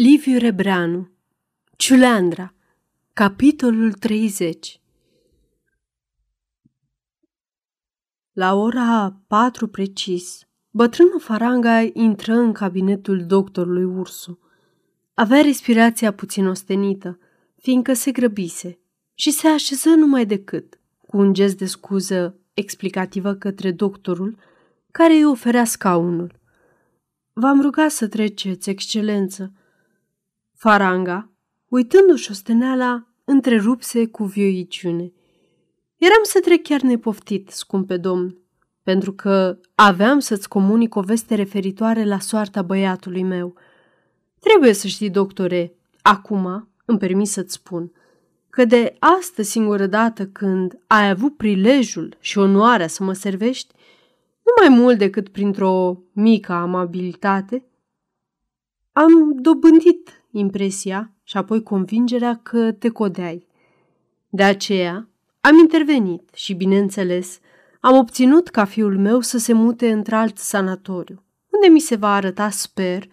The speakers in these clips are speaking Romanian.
Liviu Rebreanu Ciuleandra Capitolul 30 La ora patru precis, bătrânul Faranga intră în cabinetul doctorului Ursu. Avea respirația puțin ostenită, fiindcă se grăbise și se așeză numai decât, cu un gest de scuză explicativă către doctorul, care îi oferea scaunul. V-am rugat să treceți, excelență, Faranga, uitându-și osteneala, întrerupse cu vioiciune. Eram să trec chiar nepoftit, scumpe domn, pentru că aveam să-ți comunic o veste referitoare la soarta băiatului meu. Trebuie să știi, doctore, acum îmi permis să-ți spun, că de astă singură dată când ai avut prilejul și onoarea să mă servești, nu mai mult decât printr-o mică amabilitate, am dobândit impresia și apoi convingerea că te codeai. De aceea am intervenit și, bineînțeles, am obținut ca fiul meu să se mute într-alt sanatoriu, unde mi se va arăta, sper,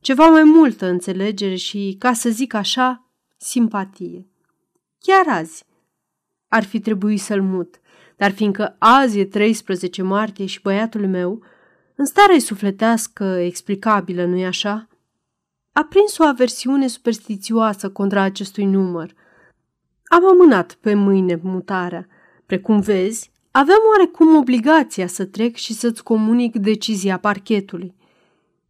ceva mai multă înțelegere și, ca să zic așa, simpatie. Chiar azi ar fi trebuit să-l mut, dar fiindcă azi e 13 martie și băiatul meu, în stare sufletească explicabilă, nu-i așa, a prins o aversiune superstițioasă contra acestui număr. Am amânat pe mâine mutarea. Precum vezi, aveam oarecum obligația să trec și să-ți comunic decizia parchetului.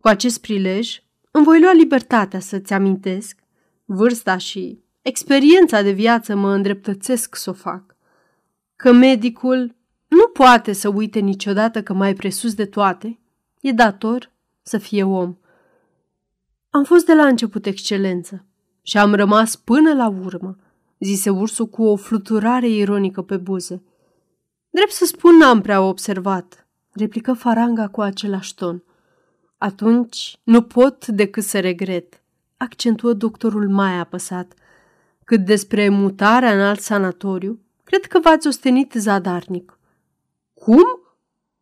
Cu acest prilej îmi voi lua libertatea să-ți amintesc. Vârsta și experiența de viață mă îndreptățesc să o fac. Că medicul nu poate să uite niciodată că mai presus de toate e dator să fie om. Am fost de la început excelență și am rămas până la urmă, zise ursul cu o fluturare ironică pe buze. Drept să spun, n-am prea observat, replică faranga cu același ton. Atunci nu pot decât să regret, accentuă doctorul mai apăsat. Cât despre mutarea în alt sanatoriu, cred că v-ați ostenit zadarnic. Cum?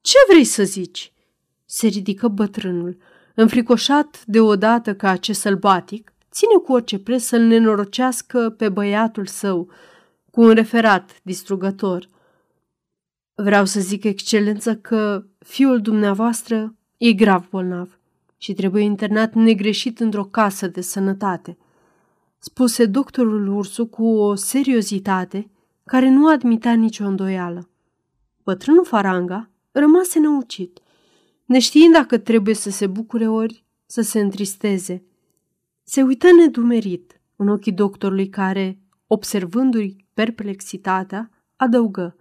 Ce vrei să zici? Se ridică bătrânul înfricoșat deodată ca acest sălbatic, ține cu orice preț să-l nenorocească pe băiatul său, cu un referat distrugător. Vreau să zic, excelență, că fiul dumneavoastră e grav bolnav și trebuie internat negreșit într-o casă de sănătate, spuse doctorul Ursu cu o seriozitate care nu admita nicio îndoială. Bătrânul Faranga rămase năucit – neștiind dacă trebuie să se bucure ori să se întristeze. Se uită nedumerit în ochii doctorului care, observându-i perplexitatea, adăugă.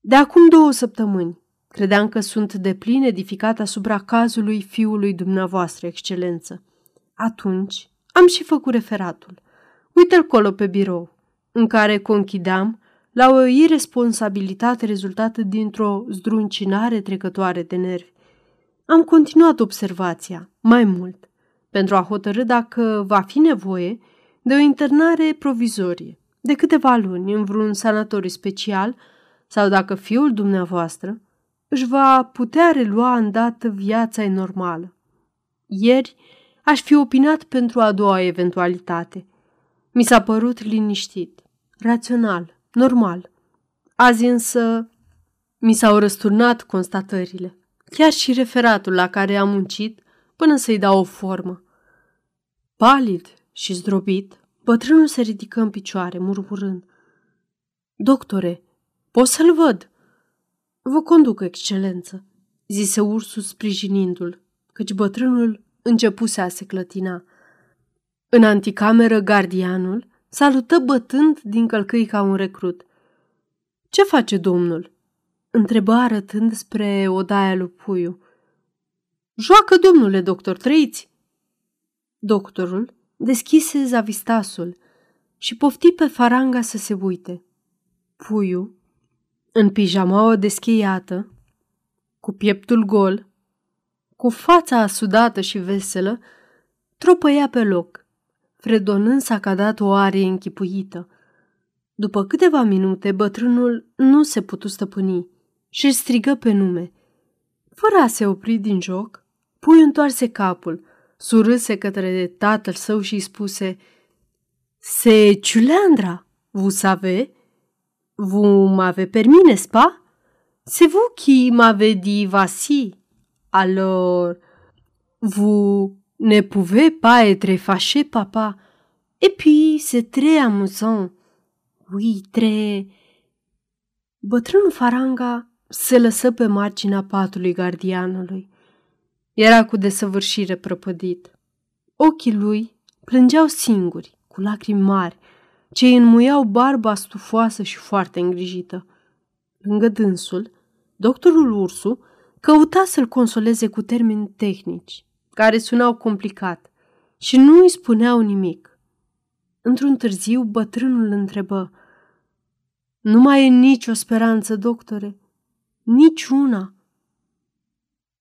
De acum două săptămâni, credeam că sunt de plin edificat asupra cazului fiului dumneavoastră, excelență. Atunci am și făcut referatul. Uite-l colo pe birou, în care conchideam la o irresponsabilitate rezultată dintr-o zdruncinare trecătoare de nervi. Am continuat observația, mai mult, pentru a hotărâ dacă va fi nevoie de o internare provizorie de câteva luni în vreun sanatoriu special sau dacă fiul dumneavoastră își va putea relua îndată viața normală. Ieri aș fi opinat pentru a doua eventualitate. Mi s-a părut liniștit, rațional, normal. Azi însă mi s-au răsturnat constatările, chiar și referatul la care am muncit până să-i dau o formă. Palid și zdrobit, bătrânul se ridică în picioare, murmurând. Doctore, pot să-l văd? Vă conduc, excelență, zise ursul sprijinindu-l, căci bătrânul începuse a se clătina. În anticameră, gardianul salută bătând din călcâi ca un recrut. Ce face domnul?" întrebă arătând spre odaia lui Puiu. Joacă, domnule doctor, trăiți!" Doctorul deschise zavistasul și pofti pe faranga să se uite. Puiu, în pijamaua descheiată, cu pieptul gol, cu fața asudată și veselă, tropăia pe loc, fredonând s-a cadat o arie închipuită. După câteva minute, bătrânul nu se putu stăpâni și strigă pe nume. Fără a se opri din joc, pui întoarse capul, surâse către tatăl său și îi spuse Se Ciuleandra, vous savez? Vous m'avez permis, n'est-ce pas? C'est vous qui m'avez dit voici. Alors, vous ne pouvez pas être fâché, papa. Et puis, c'est très amusant. Oui, très... Bătrânul Faranga se lăsă pe marginea patului gardianului. Era cu desăvârșire prăpădit. Ochii lui plângeau singuri, cu lacrimi mari, ce îi înmuiau barba stufoasă și foarte îngrijită. Lângă dânsul, doctorul Ursu căuta să-l consoleze cu termeni tehnici, care sunau complicat și nu îi spuneau nimic. Într-un târziu, bătrânul întrebă, Nu mai e nicio speranță, doctore? Niciuna.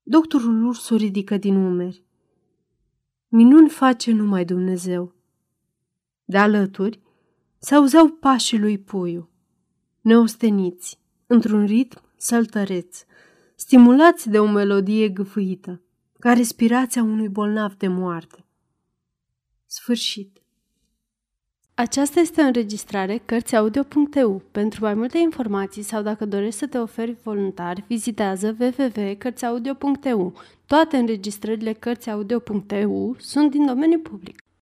Doctorul Ursu ridică din umeri. Minuni face numai Dumnezeu. De alături se auzeau pașii lui Puiu, neosteniți, într-un ritm săltăreț, stimulați de o melodie gâfâită, ca respirația unui bolnav de moarte. Sfârșit. Aceasta este o înregistrare Cărțiaudio.eu. Pentru mai multe informații sau dacă dorești să te oferi voluntar, vizitează www.cărțiaudio.eu. Toate înregistrările Cărțiaudio.eu sunt din domeniu public.